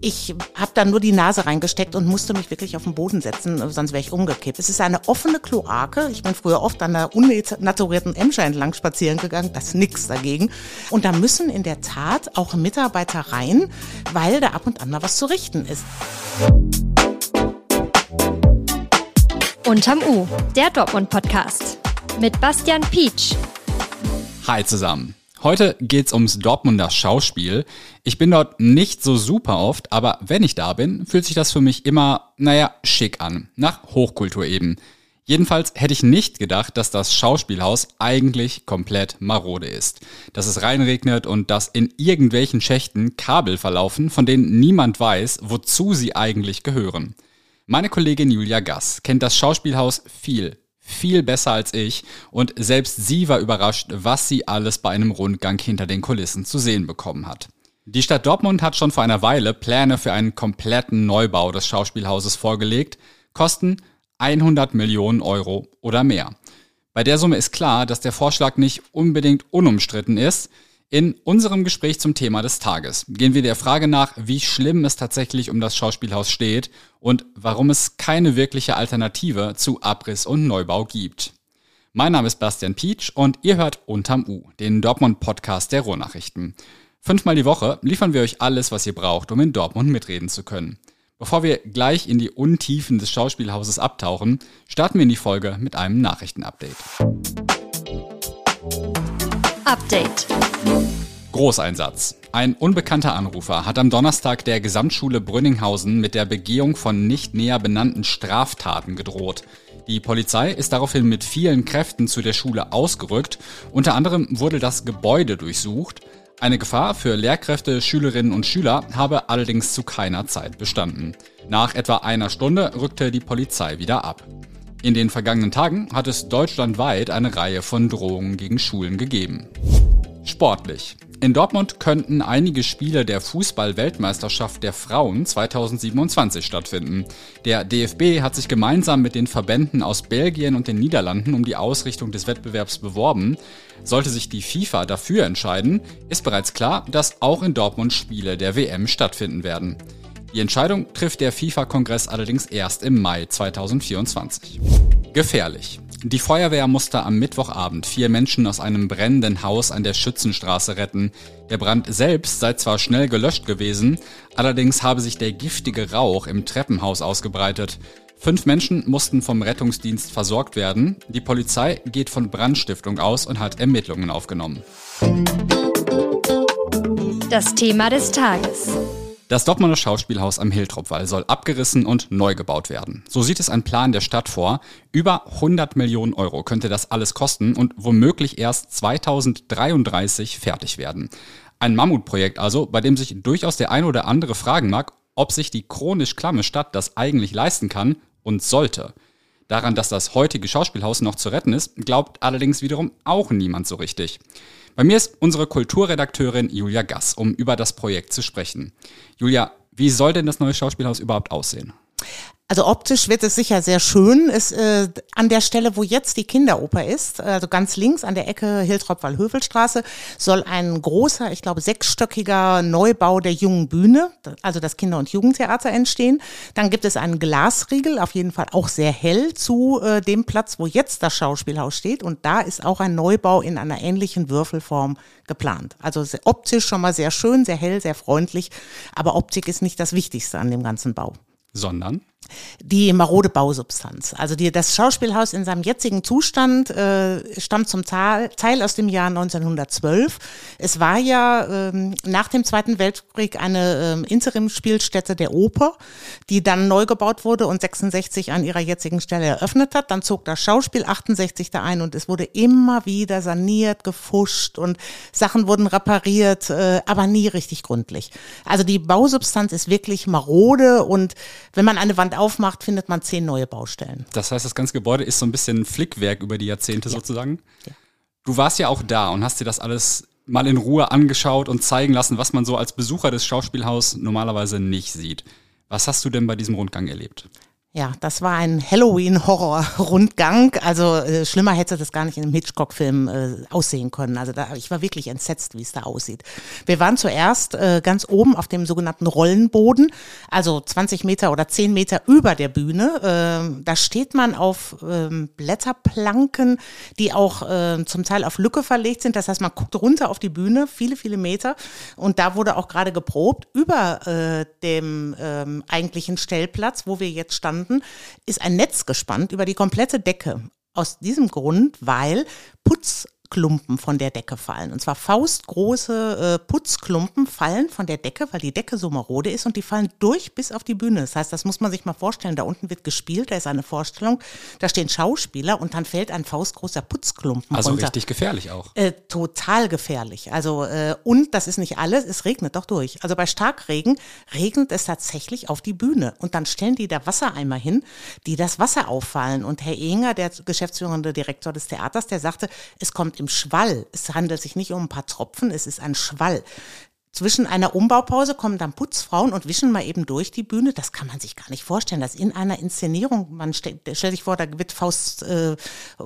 Ich habe da nur die Nase reingesteckt und musste mich wirklich auf den Boden setzen, sonst wäre ich umgekippt. Es ist eine offene Kloake. Ich bin früher oft an der unnaturierten Emscher entlang spazieren gegangen. Das ist nix dagegen. Und da müssen in der Tat auch Mitarbeiter rein, weil da ab und an mal was zu richten ist. Unterm U, der Dortmund-Podcast. Mit Bastian Pietsch. Hi zusammen. Heute geht's ums Dortmunder Schauspiel. Ich bin dort nicht so super oft, aber wenn ich da bin, fühlt sich das für mich immer, naja, schick an. Nach Hochkultur eben. Jedenfalls hätte ich nicht gedacht, dass das Schauspielhaus eigentlich komplett marode ist. Dass es reinregnet und dass in irgendwelchen Schächten Kabel verlaufen, von denen niemand weiß, wozu sie eigentlich gehören. Meine Kollegin Julia Gass kennt das Schauspielhaus viel, viel besser als ich und selbst sie war überrascht, was sie alles bei einem Rundgang hinter den Kulissen zu sehen bekommen hat. Die Stadt Dortmund hat schon vor einer Weile Pläne für einen kompletten Neubau des Schauspielhauses vorgelegt, Kosten 100 Millionen Euro oder mehr. Bei der Summe ist klar, dass der Vorschlag nicht unbedingt unumstritten ist, in unserem Gespräch zum Thema des Tages gehen wir der Frage nach, wie schlimm es tatsächlich um das Schauspielhaus steht und warum es keine wirkliche Alternative zu Abriss und Neubau gibt. Mein Name ist Bastian Pietsch und ihr hört Unterm U, den Dortmund-Podcast der Ruhrnachrichten. Fünfmal die Woche liefern wir euch alles, was ihr braucht, um in Dortmund mitreden zu können. Bevor wir gleich in die Untiefen des Schauspielhauses abtauchen, starten wir in die Folge mit einem Nachrichtenupdate. Update. Großeinsatz. Ein unbekannter Anrufer hat am Donnerstag der Gesamtschule Brünninghausen mit der Begehung von nicht näher benannten Straftaten gedroht. Die Polizei ist daraufhin mit vielen Kräften zu der Schule ausgerückt. Unter anderem wurde das Gebäude durchsucht. Eine Gefahr für Lehrkräfte, Schülerinnen und Schüler habe allerdings zu keiner Zeit bestanden. Nach etwa einer Stunde rückte die Polizei wieder ab. In den vergangenen Tagen hat es deutschlandweit eine Reihe von Drohungen gegen Schulen gegeben. Sportlich. In Dortmund könnten einige Spiele der Fußball-Weltmeisterschaft der Frauen 2027 stattfinden. Der DFB hat sich gemeinsam mit den Verbänden aus Belgien und den Niederlanden um die Ausrichtung des Wettbewerbs beworben. Sollte sich die FIFA dafür entscheiden, ist bereits klar, dass auch in Dortmund Spiele der WM stattfinden werden. Die Entscheidung trifft der FIFA-Kongress allerdings erst im Mai 2024. Gefährlich. Die Feuerwehr musste am Mittwochabend vier Menschen aus einem brennenden Haus an der Schützenstraße retten. Der Brand selbst sei zwar schnell gelöscht gewesen, allerdings habe sich der giftige Rauch im Treppenhaus ausgebreitet. Fünf Menschen mussten vom Rettungsdienst versorgt werden. Die Polizei geht von Brandstiftung aus und hat Ermittlungen aufgenommen. Das Thema des Tages. Das Dortmunder Schauspielhaus am Hiltropwall soll abgerissen und neu gebaut werden. So sieht es ein Plan der Stadt vor. Über 100 Millionen Euro könnte das alles kosten und womöglich erst 2033 fertig werden. Ein Mammutprojekt also, bei dem sich durchaus der ein oder andere fragen mag, ob sich die chronisch klamme Stadt das eigentlich leisten kann und sollte. Daran, dass das heutige Schauspielhaus noch zu retten ist, glaubt allerdings wiederum auch niemand so richtig. Bei mir ist unsere Kulturredakteurin Julia Gass, um über das Projekt zu sprechen. Julia, wie soll denn das neue Schauspielhaus überhaupt aussehen? Also optisch wird es sicher sehr schön. Ist, äh, an der Stelle, wo jetzt die Kinderoper ist, also ganz links an der Ecke Hiltrop-Wallhövelstraße, soll ein großer, ich glaube sechsstöckiger Neubau der jungen Bühne, also das Kinder- und Jugendtheater entstehen. Dann gibt es einen Glasriegel, auf jeden Fall auch sehr hell, zu äh, dem Platz, wo jetzt das Schauspielhaus steht. Und da ist auch ein Neubau in einer ähnlichen Würfelform geplant. Also optisch schon mal sehr schön, sehr hell, sehr freundlich. Aber Optik ist nicht das Wichtigste an dem ganzen Bau. Sondern? Die marode Bausubstanz. Also die, das Schauspielhaus in seinem jetzigen Zustand äh, stammt zum Teil, Teil aus dem Jahr 1912. Es war ja ähm, nach dem Zweiten Weltkrieg eine ähm, Interimspielstätte der Oper, die dann neu gebaut wurde und 66 an ihrer jetzigen Stelle eröffnet hat. Dann zog das Schauspiel 68 da ein und es wurde immer wieder saniert, gefuscht und Sachen wurden repariert, äh, aber nie richtig gründlich. Also die Bausubstanz ist wirklich marode und wenn man eine Wand aufmacht, findet man zehn neue Baustellen. Das heißt, das ganze Gebäude ist so ein bisschen Flickwerk über die Jahrzehnte Ja. sozusagen. Ja. Du warst ja auch da und hast dir das alles mal in Ruhe angeschaut und zeigen lassen, was man so als Besucher des Schauspielhaus normalerweise nicht sieht. Was hast du denn bei diesem Rundgang erlebt? Ja, das war ein Halloween-Horror-Rundgang. Also äh, schlimmer hätte das gar nicht in einem Hitchcock-Film äh, aussehen können. Also da, ich war wirklich entsetzt, wie es da aussieht. Wir waren zuerst äh, ganz oben auf dem sogenannten Rollenboden, also 20 Meter oder 10 Meter über der Bühne. Ähm, da steht man auf ähm, Blätterplanken, die auch äh, zum Teil auf Lücke verlegt sind. Das heißt, man guckt runter auf die Bühne, viele, viele Meter. Und da wurde auch gerade geprobt über äh, dem ähm, eigentlichen Stellplatz, wo wir jetzt standen standen, ist ein Netz gespannt über die komplette Decke. Aus diesem Grund, weil Putz Putzklumpen von der Decke fallen. Und zwar faustgroße äh, Putzklumpen fallen von der Decke, weil die Decke so marode ist und die fallen durch bis auf die Bühne. Das heißt, das muss man sich mal vorstellen. Da unten wird gespielt, da ist eine Vorstellung, da stehen Schauspieler und dann fällt ein faustgroßer Putzklumpen also runter. Also richtig gefährlich auch. Äh, total gefährlich. Also äh, und das ist nicht alles, es regnet doch durch. Also bei Starkregen regnet es tatsächlich auf die Bühne und dann stellen die da Wassereimer hin, die das Wasser auffallen. Und Herr Enger, der geschäftsführende Direktor des Theaters, der sagte, es kommt im im Schwall. Es handelt sich nicht um ein paar Tropfen, es ist ein Schwall. Zwischen einer Umbaupause kommen dann Putzfrauen und wischen mal eben durch die Bühne. Das kann man sich gar nicht vorstellen. Das in einer Inszenierung, man stellt, stellt sich vor, da wird Faust, äh,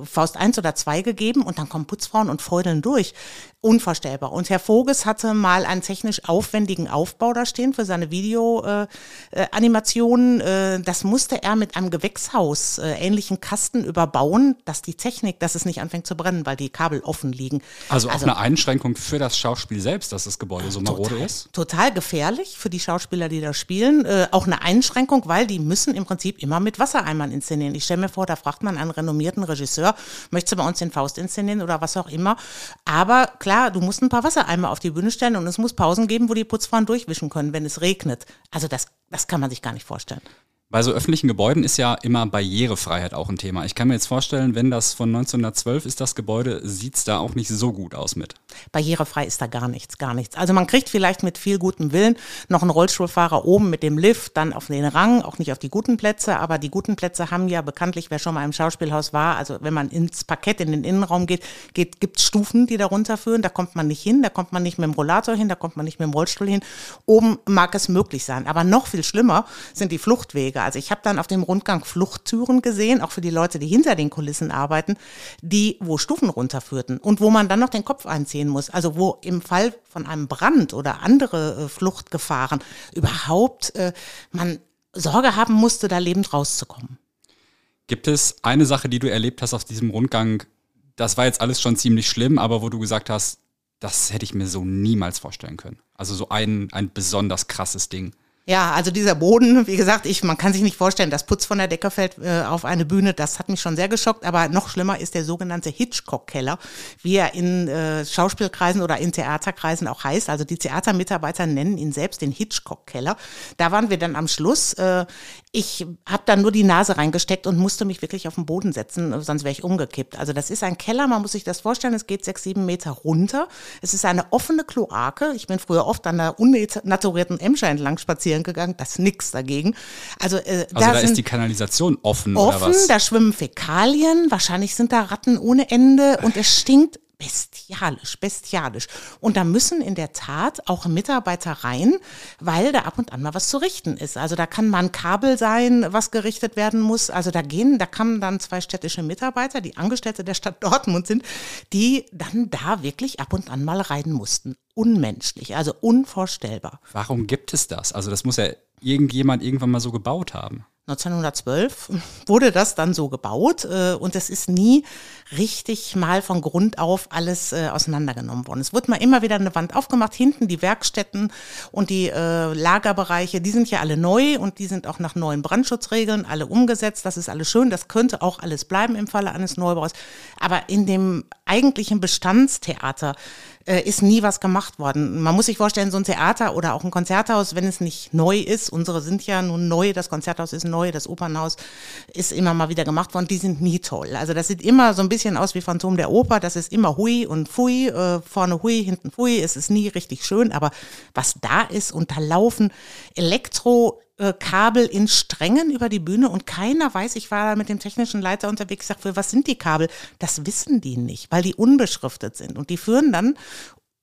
Faust 1 oder 2 gegeben und dann kommen Putzfrauen und feudeln durch unvorstellbar. Und Herr Voges hatte mal einen technisch aufwendigen Aufbau da stehen für seine Videoanimationen. Äh, äh, das musste er mit einem Gewächshaus äh, ähnlichen Kasten überbauen, dass die Technik, dass es nicht anfängt zu brennen, weil die Kabel offen liegen. Also, also auch eine Einschränkung für das Schauspiel selbst, dass das Gebäude so marode ist? Total gefährlich für die Schauspieler, die da spielen. Äh, auch eine Einschränkung, weil die müssen im Prinzip immer mit Wassereimern inszenieren. Ich stelle mir vor, da fragt man einen renommierten Regisseur, möchtest du bei uns den Faust inszenieren oder was auch immer. Aber klar, klar, du musst ein paar Wassereimer auf die Bühne stellen und es muss Pausen geben, wo die Putzfrauen durchwischen können, wenn es regnet. Also das, das kann man sich gar nicht vorstellen. Bei so öffentlichen Gebäuden ist ja immer Barrierefreiheit auch ein Thema. Ich kann mir jetzt vorstellen, wenn das von 1912 ist, das Gebäude, sieht es da auch nicht so gut aus mit. Barrierefrei ist da gar nichts, gar nichts. Also man kriegt vielleicht mit viel gutem Willen noch einen Rollstuhlfahrer oben mit dem Lift, dann auf den Rang, auch nicht auf die guten Plätze, aber die guten Plätze haben ja bekanntlich, wer schon mal im Schauspielhaus war, also wenn man ins Parkett, in den Innenraum geht, geht gibt es Stufen, die da runterführen, da kommt man nicht hin, da kommt man nicht mit dem Rollator hin, da kommt man nicht mit dem Rollstuhl hin. Oben mag es möglich sein, aber noch viel schlimmer sind die Fluchtwege. Wege. Also ich habe dann auf dem Rundgang Fluchttüren gesehen, auch für die Leute, die hinter den Kulissen arbeiten, die wo Stufen runterführten und wo man dann noch den Kopf einziehen muss. Also wo im Fall von einem Brand oder andere äh, Fluchtgefahren überhaupt äh, man Sorge haben musste, da lebend rauszukommen. Gibt es eine Sache, die du erlebt hast auf diesem Rundgang? Das war jetzt alles schon ziemlich schlimm, aber wo du gesagt hast, das hätte ich mir so niemals vorstellen können. Also so ein, ein besonders krasses Ding. Ja, also dieser Boden, wie gesagt, ich, man kann sich nicht vorstellen, dass Putz von der Decke fällt äh, auf eine Bühne. Das hat mich schon sehr geschockt. Aber noch schlimmer ist der sogenannte Hitchcock-Keller, wie er in äh, Schauspielkreisen oder in Theaterkreisen auch heißt. Also die Theatermitarbeiter nennen ihn selbst den Hitchcock-Keller. Da waren wir dann am Schluss. Äh, ich habe dann nur die Nase reingesteckt und musste mich wirklich auf den Boden setzen, sonst wäre ich umgekippt. Also das ist ein Keller, man muss sich das vorstellen, es geht sechs, sieben Meter runter. Es ist eine offene Kloake. Ich bin früher oft an der unnaturierten Emscher entlang spazieren gegangen, das ist nix dagegen. Also, äh, also da, da ist die Kanalisation offen, offen oder was? Da schwimmen Fäkalien, wahrscheinlich sind da Ratten ohne Ende und es stinkt bestialisch, bestialisch. Und da müssen in der Tat auch Mitarbeiter rein, weil da ab und an mal was zu richten ist. Also da kann mal ein Kabel sein, was gerichtet werden muss. Also da gehen, da kamen dann zwei städtische Mitarbeiter, die Angestellte der Stadt Dortmund sind, die dann da wirklich ab und an mal rein mussten. Unmenschlich, also unvorstellbar. Warum gibt es das? Also das muss ja irgendjemand irgendwann mal so gebaut haben. 1912 wurde das dann so gebaut äh, und es ist nie richtig mal von Grund auf alles äh, auseinandergenommen worden. Es wurde mal immer wieder eine Wand aufgemacht, hinten die Werkstätten und die äh, Lagerbereiche, die sind ja alle neu und die sind auch nach neuen Brandschutzregeln alle umgesetzt. Das ist alles schön, das könnte auch alles bleiben im Falle eines Neubaus. Aber in dem eigentlichen Bestandstheater äh, ist nie was gemacht worden. Man muss sich vorstellen, so ein Theater oder auch ein Konzerthaus, wenn es nicht neu ist, unsere sind ja nun neu, das Konzerthaus ist neu, das Opernhaus ist immer mal wieder gemacht worden, die sind nie toll. Also das sieht immer so ein bisschen aus wie Phantom der Oper, das ist immer hui und fui, äh, vorne hui, hinten fui, es ist nie richtig schön, aber was da ist, unterlaufen Elektro äh, Kabel in Strängen über die Bühne und keiner weiß, ich war da mit dem technischen Leiter unterwegs, sag, für was sind die Kabel? Das wissen die nicht, weil die unbeschriftet sind. Und die führen dann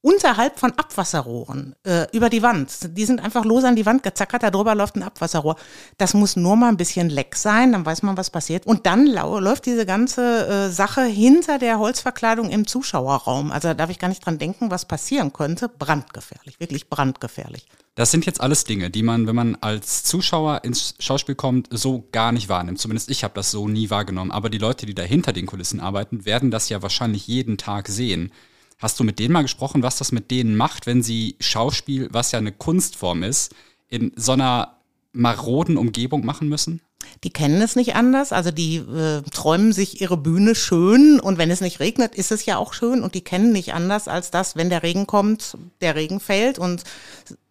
unterhalb von Abwasserrohren äh, über die Wand. Die sind einfach los an die Wand gezackert, da drüber läuft ein Abwasserrohr. Das muss nur mal ein bisschen leck sein, dann weiß man, was passiert. Und dann läuft diese ganze äh, Sache hinter der Holzverkleidung im Zuschauerraum. Also da darf ich gar nicht dran denken, was passieren könnte. Brandgefährlich, wirklich brandgefährlich. Das sind jetzt alles Dinge, die man, wenn man als Zuschauer ins Schauspiel kommt, so gar nicht wahrnimmt. Zumindest ich habe das so nie wahrgenommen. Aber die Leute, die da hinter den Kulissen arbeiten, werden das ja wahrscheinlich jeden Tag sehen. Hast du mit denen mal gesprochen, was das mit denen macht, wenn sie Schauspiel, was ja eine Kunstform ist, in so einer maroden Umgebung machen müssen? Die kennen es nicht anders, also die äh, träumen sich ihre Bühne schön und wenn es nicht regnet, ist es ja auch schön und die kennen nicht anders als das, wenn der Regen kommt, der Regen fällt und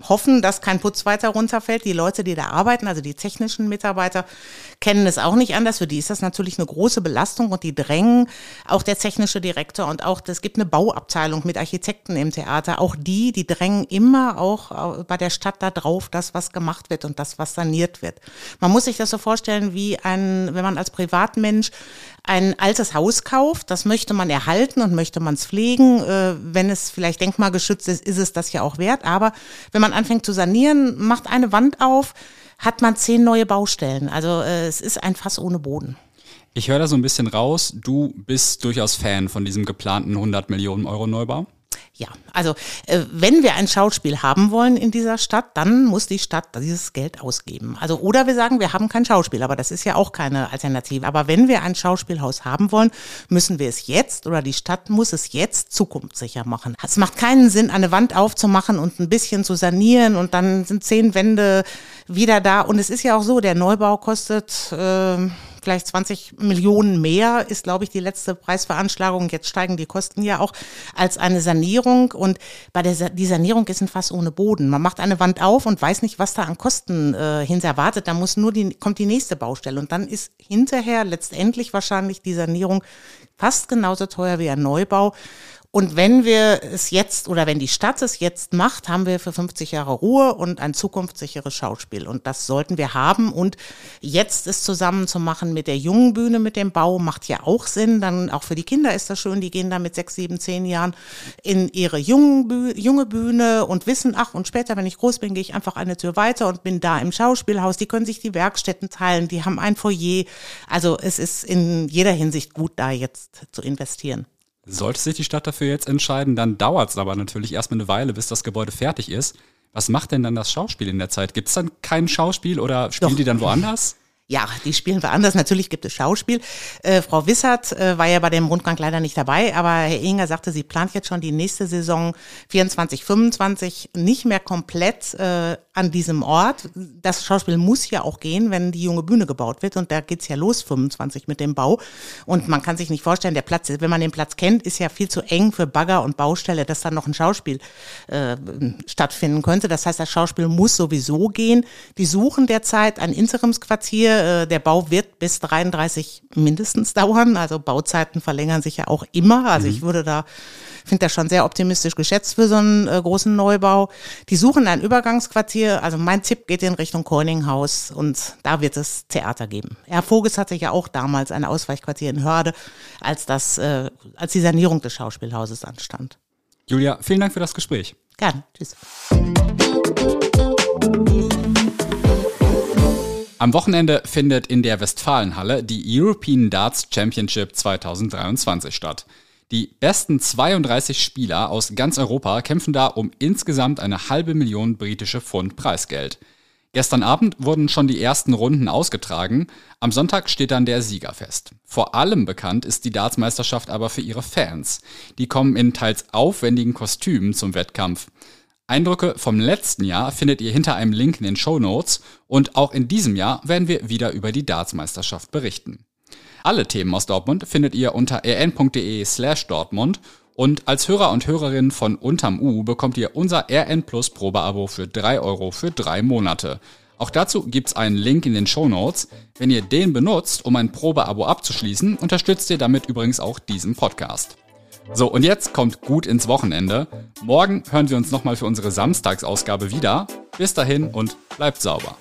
hoffen, dass kein Putz weiter runterfällt. Die Leute, die da arbeiten, also die technischen Mitarbeiter, kennen es auch nicht anders. Für die ist das natürlich eine große Belastung und die drängen, auch der technische Direktor und auch, es gibt eine Bauabteilung mit Architekten im Theater, auch die, die drängen immer auch bei der Stadt da drauf, dass was gemacht wird und das, was saniert wird. Man muss sich das so vorstellen, wie ein, wenn man als Privatmensch ein altes Haus kauft, das möchte man erhalten und möchte man es pflegen. Äh, wenn es vielleicht denkmalgeschützt ist, ist es das ja auch wert. Aber wenn man anfängt zu sanieren, macht eine Wand auf, hat man zehn neue Baustellen. Also äh, es ist ein Fass ohne Boden. Ich höre da so ein bisschen raus, du bist durchaus Fan von diesem geplanten 100 Millionen Euro Neubau. Ja, also äh, wenn wir ein Schauspiel haben wollen in dieser Stadt, dann muss die Stadt dieses Geld ausgeben. Also oder wir sagen, wir haben kein Schauspiel, aber das ist ja auch keine Alternative. Aber wenn wir ein Schauspielhaus haben wollen, müssen wir es jetzt oder die Stadt muss es jetzt zukunftssicher machen. Es macht keinen Sinn, eine Wand aufzumachen und ein bisschen zu sanieren und dann sind zehn Wände wieder da. Und es ist ja auch so, der Neubau kostet äh, vielleicht 20 Millionen mehr, ist, glaube ich, die letzte Preisveranschlagung. Jetzt steigen die Kosten ja auch als eine Sanierung. Und bei der die Sanierung ist ein Fass ohne Boden. Man macht eine Wand auf und weiß nicht, was da an Kosten äh, hinter wartet. Da muss nur die, kommt die nächste Baustelle. Und dann ist hinterher letztendlich wahrscheinlich die Sanierung fast genauso teuer wie ein Neubau. Und wenn wir es jetzt oder wenn die Stadt es jetzt macht, haben wir für 50 Jahre Ruhe und ein zukunftssicheres Schauspiel. Und das sollten wir haben. Und jetzt es zusammen zu machen mit der jungen Bühne, mit dem Bau, macht ja auch Sinn. Dann auch für die Kinder ist das schön. Die gehen da mit sechs, sieben, zehn Jahren in ihre junge Bühne und wissen, ach, und später, wenn ich groß bin, gehe ich einfach eine Tür weiter und bin da im Schauspielhaus. Die können sich die Werkstätten teilen. Die haben ein Foyer. Also es ist in jeder Hinsicht gut, da jetzt zu investieren. Sollte sich die Stadt dafür jetzt entscheiden, dann dauert es aber natürlich erstmal eine Weile, bis das Gebäude fertig ist. Was macht denn dann das Schauspiel in der Zeit? Gibt es dann kein Schauspiel oder spielen Doch. die dann woanders? Ja, die spielen wir anders. Natürlich gibt es Schauspiel. Äh, Frau Wissert äh, war ja bei dem Rundgang leider nicht dabei, aber Herr Inger sagte, sie plant jetzt schon die nächste Saison 24, 25 nicht mehr komplett äh, an diesem Ort. Das Schauspiel muss ja auch gehen, wenn die junge Bühne gebaut wird und da geht's ja los 25 mit dem Bau. Und man kann sich nicht vorstellen, der Platz, wenn man den Platz kennt, ist ja viel zu eng für Bagger und Baustelle, dass dann noch ein Schauspiel äh, stattfinden könnte. Das heißt, das Schauspiel muss sowieso gehen. Die suchen derzeit ein Interimsquartier äh, der Bau wird bis 33 mindestens dauern. Also Bauzeiten verlängern sich ja auch immer. Also mhm. ich würde da, finde das schon sehr optimistisch geschätzt für so einen äh, großen Neubau. Die suchen ein Übergangsquartier. Also mein Tipp geht in Richtung Corninghaus und da wird es Theater geben. Herr Voges hatte ja auch damals ein Ausweichquartier in Hörde, als das, äh, als die Sanierung des Schauspielhauses anstand. Julia, vielen Dank für das Gespräch. Gerne. Tschüss. Am Wochenende findet in der Westfalenhalle die European Darts Championship 2023 statt. Die besten 32 Spieler aus ganz Europa kämpfen da um insgesamt eine halbe Million britische Pfund Preisgeld. Gestern Abend wurden schon die ersten Runden ausgetragen. Am Sonntag steht dann der Sieger fest. Vor allem bekannt ist die Dartsmeisterschaft aber für ihre Fans. Die kommen in teils aufwendigen Kostümen zum Wettkampf. Eindrücke vom letzten Jahr findet ihr hinter einem Link in den Show Notes und auch in diesem Jahr werden wir wieder über die Dartsmeisterschaft berichten. Alle Themen aus Dortmund findet ihr unter rn.de slash Dortmund und als Hörer und Hörerin von Unterm U bekommt ihr unser RN Plus Probeabo für drei Euro für drei Monate. Auch dazu gibt's einen Link in den Show Notes. Wenn ihr den benutzt, um ein Probeabo abzuschließen, unterstützt ihr damit übrigens auch diesen Podcast. So, und jetzt kommt gut ins Wochenende. Morgen hören wir uns nochmal für unsere Samstagsausgabe wieder. Bis dahin und bleibt sauber.